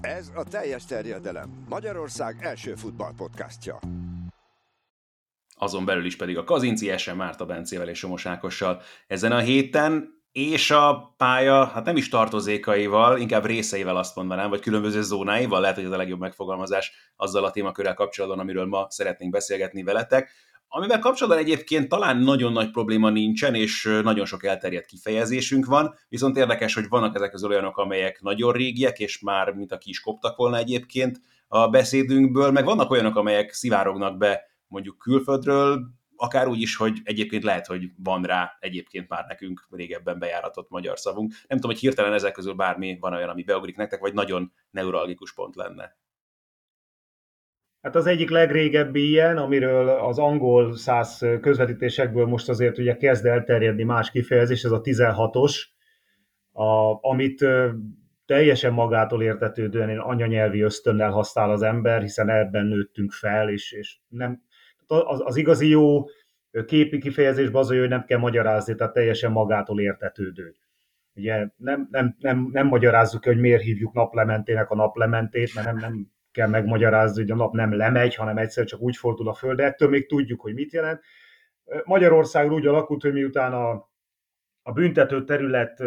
Ez a teljes terjedelem. Magyarország első futballpodcastja. Azon belül is pedig a Kazinci Ese Márta Bencével és Somos Ákossal. Ezen a héten és a pálya, hát nem is tartozékaival, inkább részeivel azt mondanám, vagy különböző zónáival, lehet, hogy ez a legjobb megfogalmazás azzal a témakörrel kapcsolatban, amiről ma szeretnénk beszélgetni veletek. Amivel kapcsolatban egyébként talán nagyon nagy probléma nincsen, és nagyon sok elterjedt kifejezésünk van, viszont érdekes, hogy vannak ezek az olyanok, amelyek nagyon régiek, és már mint a kis koptak volna egyébként a beszédünkből, meg vannak olyanok, amelyek szivárognak be mondjuk külföldről, akár úgy is, hogy egyébként lehet, hogy van rá egyébként már nekünk régebben bejáratott magyar szavunk. Nem tudom, hogy hirtelen ezek közül bármi van olyan, ami beugrik nektek, vagy nagyon neuralgikus pont lenne. Hát az egyik legrégebbi ilyen, amiről az angol száz közvetítésekből most azért ugye kezd elterjedni más kifejezés, ez a 16-os, a, amit teljesen magától értetődően anyanyelvi ösztönnel használ az ember, hiszen ebben nőttünk fel, és, és nem, az, az igazi jó képi kifejezésben az, hogy nem kell magyarázni, tehát teljesen magától értetődő. Ugye nem, nem, nem, nem magyarázzuk, hogy miért hívjuk naplementének a naplementét, mert nem, nem kell megmagyarázni, hogy a nap nem lemegy, hanem egyszer csak úgy fordul a föld, de ettől még tudjuk, hogy mit jelent. Magyarország úgy alakult, hogy miután a, a büntető terület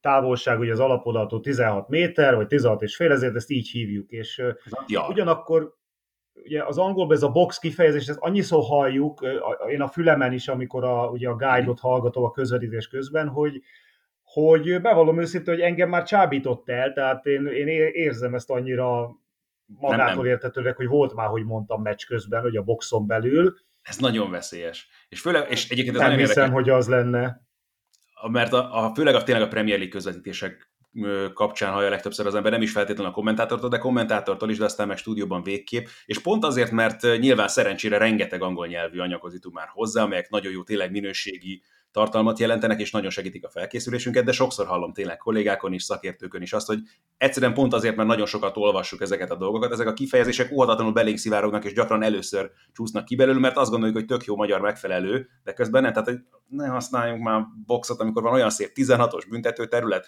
távolság, ugye az alapodató 16 méter, vagy 16 és fél, ezért ezt így hívjuk, és ja. ugyanakkor ugye az angolban ez a box kifejezés, ezt annyiszor halljuk, én a fülemen is, amikor a, ugye a guide-ot hallgatom a közvetítés közben, hogy, hogy bevallom őszintén, hogy engem már csábított el, tehát én, én érzem ezt annyira magától értetőleg, hogy volt már, hogy mondtam meccs közben, hogy a boxon belül. Ez nagyon veszélyes. És, főleg, és egyébként ez Nem hiszem, érdekes, hogy az lenne. Mert a, a, főleg a, tényleg a Premier League közvetítések kapcsán hallja legtöbbször az ember, nem is feltétlenül a kommentátortól, de kommentátortól is, de aztán meg stúdióban végképp. És pont azért, mert nyilván szerencsére rengeteg angol nyelvű anyagozitunk már hozzá, amelyek nagyon jó, tényleg minőségi tartalmat jelentenek, és nagyon segítik a felkészülésünket, de sokszor hallom tényleg kollégákon is, szakértőkön is azt, hogy egyszerűen pont azért, mert nagyon sokat olvassuk ezeket a dolgokat, ezek a kifejezések óhatatlanul belénk szivárognak, és gyakran először csúsznak ki belőle, mert azt gondoljuk, hogy tök jó magyar megfelelő, de közben nem, tehát hogy ne használjunk már boxot, amikor van olyan szép 16-os büntető terület,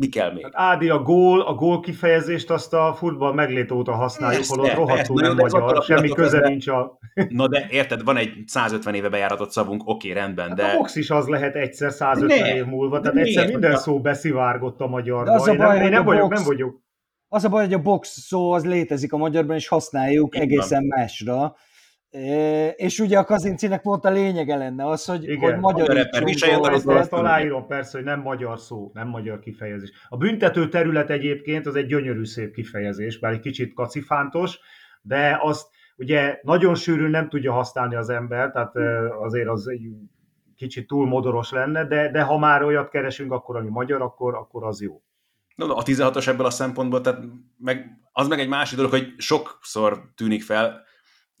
mi kell még? Hát Ádi, a gól, a gól kifejezést azt a futball meglét óta használjuk, persze, holott rohadtul nem magyar, semmi köze nincs a... Na de érted, van egy 150 éve bejáratott szavunk, oké, rendben, hát de... a box is az lehet egyszer 150 ne, év múlva, tehát egyszer minden szó beszivárgott a magyarba. Az a baj, én nem, nem, vagyok, nem vagyok. Az a baj, hogy a box szó az létezik a magyarban, és használjuk Én egészen van. másra. És ugye a kazincinek pont a lényege lenne az, hogy, Igen, hogy magyar ezt aláírom persze, hogy nem magyar szó, nem magyar kifejezés. A büntető terület egyébként az egy gyönyörű szép kifejezés, bár egy kicsit kacifántos, de azt ugye nagyon sűrűn nem tudja használni az ember, tehát azért az egy kicsit túl modoros lenne, de, de ha már olyat keresünk, akkor ami magyar, akkor, akkor az jó. No, a 16-os ebből a szempontból, tehát meg, az meg egy másik dolog, hogy sokszor tűnik fel,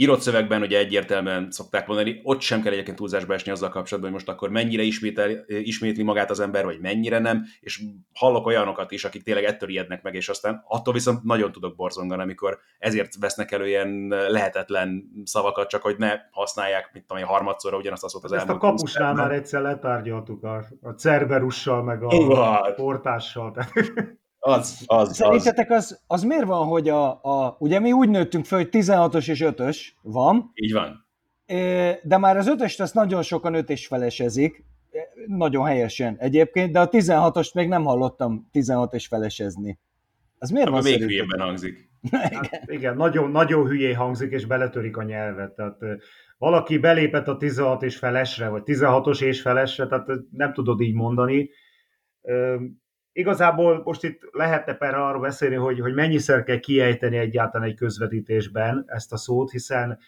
írott szövegben ugye egyértelműen szokták mondani, ott sem kell egyébként túlzásba esni azzal kapcsolatban, hogy most akkor mennyire ismétel, ismétli magát az ember, vagy mennyire nem, és hallok olyanokat is, akik tényleg ettől ijednek meg, és aztán attól viszont nagyon tudok borzongani, amikor ezért vesznek elő ilyen lehetetlen szavakat, csak hogy ne használják, mint tudom, harmadszorra ugyanazt a szót az Ezt a kapusnál már egyszer letárgyaltuk a, a Cerberussal, meg a, a portással. Az, az, Szerintetek az, az miért van, hogy a, a, ugye mi úgy nőttünk föl, hogy 16-os és 5-ös van. Így van. De már az 5-öst azt nagyon sokan 5 és felesezik, nagyon helyesen egyébként, de a 16-ost még nem hallottam 16 és felesezni. Az miért Akkor van még hülyében hangzik. Hát, igen, nagyon, nagyon hülyé hangzik, és beletörik a nyelvet. Tehát valaki belépett a 16 és felesre, vagy 16-os és felesre, tehát nem tudod így mondani Igazából most itt lehetne persze arról beszélni, hogy, hogy mennyiszer kell kiejteni egyáltalán egy közvetítésben ezt a szót, hiszen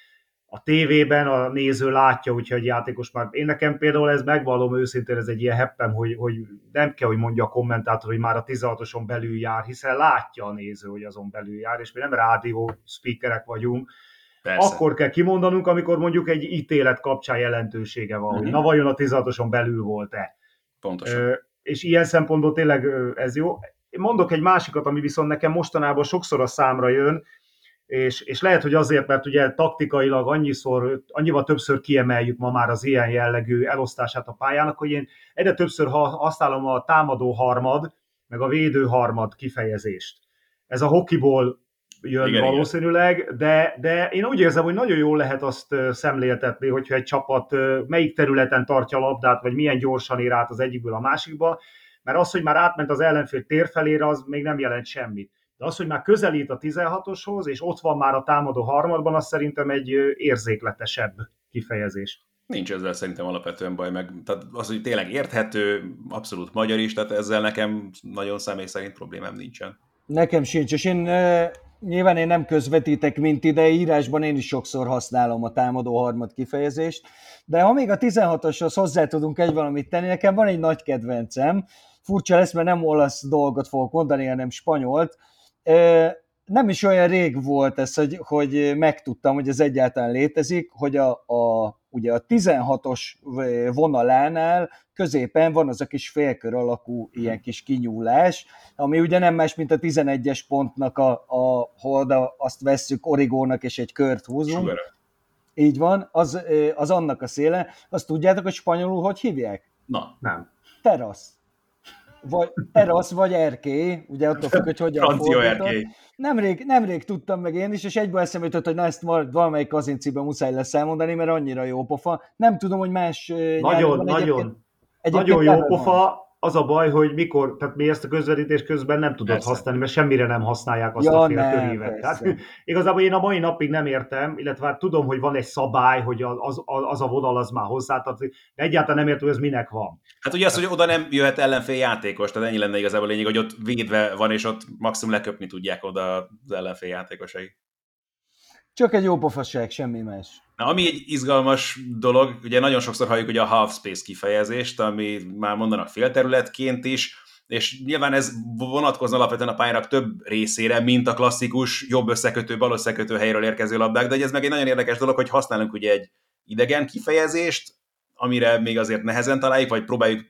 a tévében a néző látja, hogyha egy játékos már... Én nekem például ez megvallom őszintén, ez egy ilyen heppem, hogy, hogy nem kell, hogy mondja a kommentátor, hogy már a 16-oson belül jár, hiszen látja a néző, hogy azon belül jár, és mi nem rádió speakerek vagyunk, Persze. Akkor kell kimondanunk, amikor mondjuk egy ítélet kapcsán jelentősége van, uh-huh. hogy na vajon a 16-oson belül volt-e. Pontosan és ilyen szempontból tényleg ez jó. Mondok egy másikat, ami viszont nekem mostanában sokszor a számra jön, és, és lehet, hogy azért, mert ugye taktikailag annyiszor, annyival többször kiemeljük ma már az ilyen jellegű elosztását a pályának, hogy én egyre többször használom a támadó harmad, meg a védő harmad kifejezést. Ez a hokiból jön igen, valószínűleg, igen. De, de én úgy érzem, hogy nagyon jól lehet azt szemléltetni, hogyha egy csapat melyik területen tartja a labdát, vagy milyen gyorsan ér át az egyikből a másikba, mert az, hogy már átment az ellenfél tér felére, az még nem jelent semmit. De az, hogy már közelít a 16-oshoz, és ott van már a támadó harmadban, az szerintem egy érzékletesebb kifejezés. Nincs ezzel szerintem alapvetően baj, meg tehát az, hogy tényleg érthető, abszolút magyar is, tehát ezzel nekem nagyon személy szerint problémám nincsen. Nekem sincs, és én nyilván én nem közvetítek, mint ide, írásban én is sokszor használom a támadó harmad kifejezést, de ha még a 16-oshoz hozzá tudunk egy valamit tenni, nekem van egy nagy kedvencem, furcsa lesz, mert nem olasz dolgot fogok mondani, hanem spanyolt, nem is olyan rég volt ez, hogy, hogy megtudtam, hogy ez egyáltalán létezik, hogy a, a, ugye a 16-os vonalánál középen van az a kis félkör alakú ilyen kis kinyúlás, ami ugye nem más, mint a 11-es pontnak, a, a, ha azt vesszük origónak és egy kört húzunk. Sugara. Így van, az, az annak a széle. Azt tudjátok, hogy spanyolul hogy hívják? Na, nem. Terasz vagy terasz, vagy erkély, ugye attól függ, hogy hogyan Francia erkély. Nemrég, nemrég tudtam meg én is, és egyből eszembe jutott, hogy na ezt valamelyik kazinciben muszáj lesz elmondani, mert annyira jó pofa. Nem tudom, hogy más Nagyon, nagyon, egyébként, egyébként nagyon jó pofa, az a baj, hogy mikor, tehát mi ezt a közvetítés közben nem tudod persze. használni, mert semmire nem használják azt ja, a fél körévet. Tehát igazából én a mai napig nem értem, illetve hát tudom, hogy van egy szabály, hogy az, az, az a vonal az már hozzátartozik, de egyáltalán nem értem, hogy ez minek van. Hát ugye az, hogy oda nem jöhet ellenfél játékos, tehát ennyi lenne igazából a lényeg, hogy ott védve van, és ott maximum leköpni tudják oda az ellenfél játékosai. Csak egy jó pofasság, semmi más. Na, ami egy izgalmas dolog, ugye nagyon sokszor halljuk ugye a half space kifejezést, ami már mondanak félterületként is, és nyilván ez vonatkozna alapvetően a pályának több részére, mint a klasszikus jobb összekötő, bal összekötő helyről érkező labdák, de ez meg egy nagyon érdekes dolog, hogy használunk ugye egy idegen kifejezést, amire még azért nehezen találjuk, vagy próbáljuk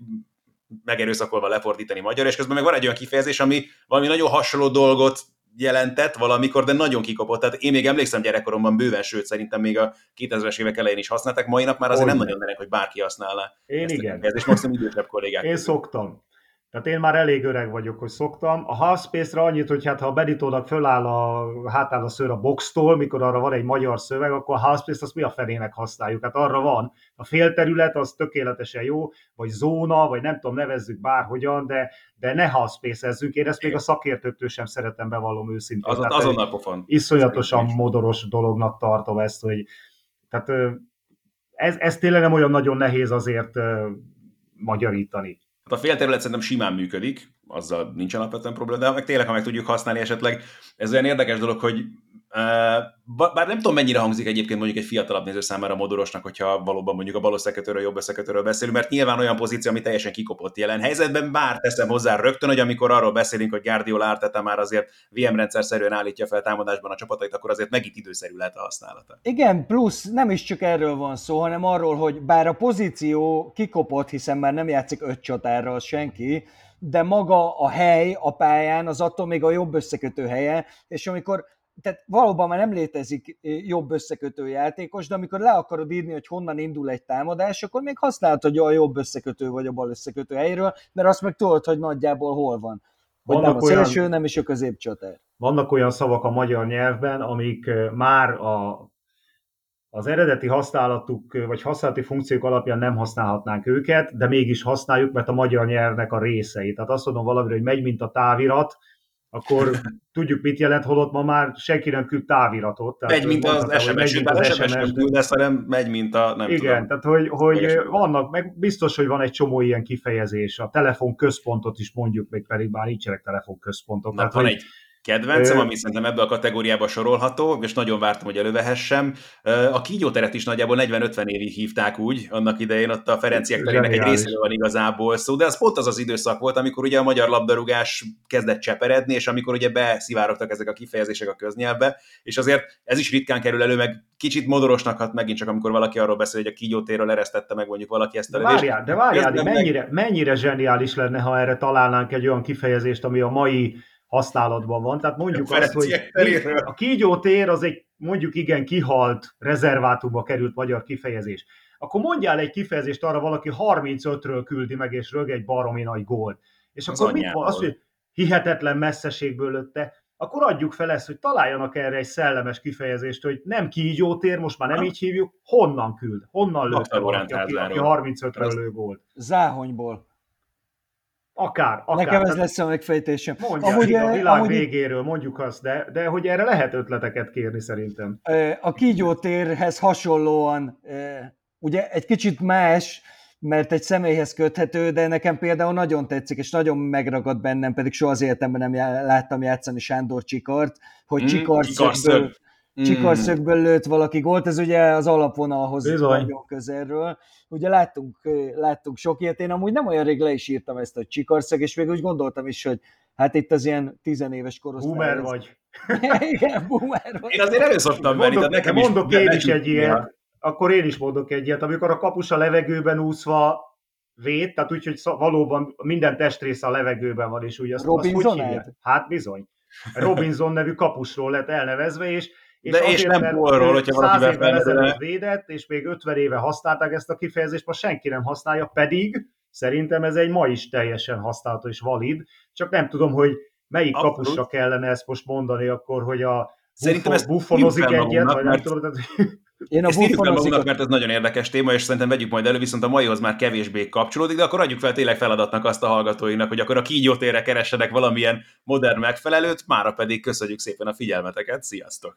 megerőszakolva lefordítani magyar, és közben meg van egy olyan kifejezés, ami valami nagyon hasonló dolgot jelentett valamikor, de nagyon kikopott. Tehát én még emlékszem gyerekkoromban bőven, sőt szerintem még a 2000-es évek elején is használták, mai nap már azért Olyan. nem nagyon mennek, hogy bárki használná. Én igen. Ez is maximum idősebb kollégák. Én szoktam. Tehát én már elég öreg vagyok, hogy szoktam. A half space-re annyit, hogy hát ha a Beditónak föláll a, hátáll a szőr a boxtól, mikor arra van egy magyar szöveg, akkor a half space azt mi a fenének használjuk? Hát arra van. A félterület az tökéletesen jó, vagy zóna, vagy nem tudom, nevezzük bárhogyan, de, de ne half space-ezzük. Én ezt még a szakértőtől sem szeretem bevallom őszintén. Az, azonnal pofon. Iszonyatosan modoros dolognak tartom ezt, hogy tehát ez, ez tényleg nem olyan nagyon nehéz azért magyarítani. A félterület szerintem simán működik, azzal nincsen alapvetően probléma, de meg tényleg, ha meg tudjuk használni esetleg, ez olyan érdekes dolog, hogy bár nem tudom, mennyire hangzik egyébként mondjuk egy fiatalabb néző számára modorosnak, hogyha valóban mondjuk a bal összekötőről, jobb összekötőről beszélünk, mert nyilván olyan pozíció, ami teljesen kikopott jelen helyzetben, bár teszem hozzá rögtön, hogy amikor arról beszélünk, hogy Guardiola Arteta már azért VM rendszer szerűen állítja fel támadásban a csapatait, akkor azért megint időszerű lehet a használata. Igen, plusz nem is csak erről van szó, hanem arról, hogy bár a pozíció kikopott, hiszen már nem játszik öt csatárral senki, de maga a hely a pályán az attól még a jobb összekötő helye, és amikor tehát valóban már nem létezik jobb összekötő játékos, de amikor le akarod írni, hogy honnan indul egy támadás, akkor még használhatod, hogy a jobb összekötő vagy a bal összekötő helyről, mert azt meg tudod, hogy nagyjából hol van. Hogy vannak nem a szélső, olyan, nem is a középcsatár. Vannak olyan szavak a magyar nyelvben, amik már a, az eredeti használatuk, vagy használati funkciók alapján nem használhatnánk őket, de mégis használjuk, mert a magyar nyelvnek a részei. Tehát azt mondom valamire, hogy megy, mint a távirat, akkor tudjuk, mit jelent, holott ma már senki nem küld táviratot. Tehát megy, mint az SMS, megy, az SMS nem küldesz, hanem megy, mint a nem Igen, tudom. tehát hogy, hogy vannak, meg biztos, hogy van egy csomó ilyen kifejezés. A telefonközpontot is mondjuk, még pedig már nincsenek telefonközpontok. Na, tehát, van hogy, egy kedvencem, ami szerintem ebbe a kategóriába sorolható, és nagyon vártam, hogy elővehessem. A kígyóteret is nagyjából 40-50 évig hívták úgy, annak idején ott a Ferenciek terének egy részéről van igazából szó, de az pont az az időszak volt, amikor ugye a magyar labdarúgás kezdett cseperedni, és amikor ugye beszivárogtak ezek a kifejezések a köznyelvbe, és azért ez is ritkán kerül elő, meg kicsit modorosnak hat megint csak, amikor valaki arról beszél, hogy a kígyótérről eresztette meg mondjuk valaki ezt a de várjál, de várjál, mennyire, meg... mennyire zseniális lenne, ha erre találnánk egy olyan kifejezést, ami a mai használatban van. Tehát mondjuk azt, hogy a kígyó tér az egy mondjuk igen kihalt rezervátumba került magyar kifejezés. Akkor mondjál egy kifejezést arra, valaki 35-ről küldi meg, és rög egy baromi nagy gól. És az akkor mit van? Az, hogy hihetetlen messzeségből lötte, akkor adjuk fel ezt, hogy találjanak erre egy szellemes kifejezést, hogy nem kígyótér, most már nem így hívjuk, honnan küld, honnan lőtte valaki, aki, aki 35-ről lő gólt. Záhonyból. Akár, akár. Nekem ez lesz a megfejtésem. Mondják, amúgy, a világ amúgy, végéről, mondjuk azt, de, de hogy erre lehet ötleteket kérni szerintem. A kígyótérhez hasonlóan, ugye egy kicsit más, mert egy személyhez köthető, de nekem például nagyon tetszik, és nagyon megragad bennem, pedig soha az életemben nem láttam játszani Sándor Csikart, hogy mm, Csikarszögből, mm. Csikarszögből lőtt valaki gólt, ez ugye az alapvonalhoz Bizony. nagyon közelről. Ugye láttunk, láttunk sok ilyet, én amúgy nem olyan rég le is írtam ezt a Csikarszög, és még úgy gondoltam is, hogy hát itt az ilyen tizenéves korosztály. Boomer vagy. Igen, boomer vagy. Én azért előszoktam menni, de nekem mondok is, én is egy ilyet akkor én is mondok egyet, amikor a kapus a levegőben úszva vét, tehát úgy, hogy valóban minden testrésze a levegőben van, és úgy azt, Robinson azt hogy Hát bizony. Robinson nevű kapusról lett elnevezve, és és, De azért, és nem borról, hogyha valakivel évvel ezelőtt védett, és még 50 éve használták ezt a kifejezést, most senki nem használja, pedig szerintem ez egy ma is teljesen használható és valid, csak nem tudom, hogy melyik Abszolút. kapusra kellene ezt most mondani akkor, hogy a Szerintem ez buffonozik egyet, vagy nem tudom, tehát... Én a Ezt írjuk fel magunknak, mert ez nagyon érdekes téma, és szerintem vegyük majd elő, viszont a maihoz már kevésbé kapcsolódik, de akkor adjuk fel tényleg feladatnak azt a hallgatóinak, hogy akkor a kígyótérre keressenek valamilyen modern megfelelőt, mára pedig köszönjük szépen a figyelmeteket, sziasztok!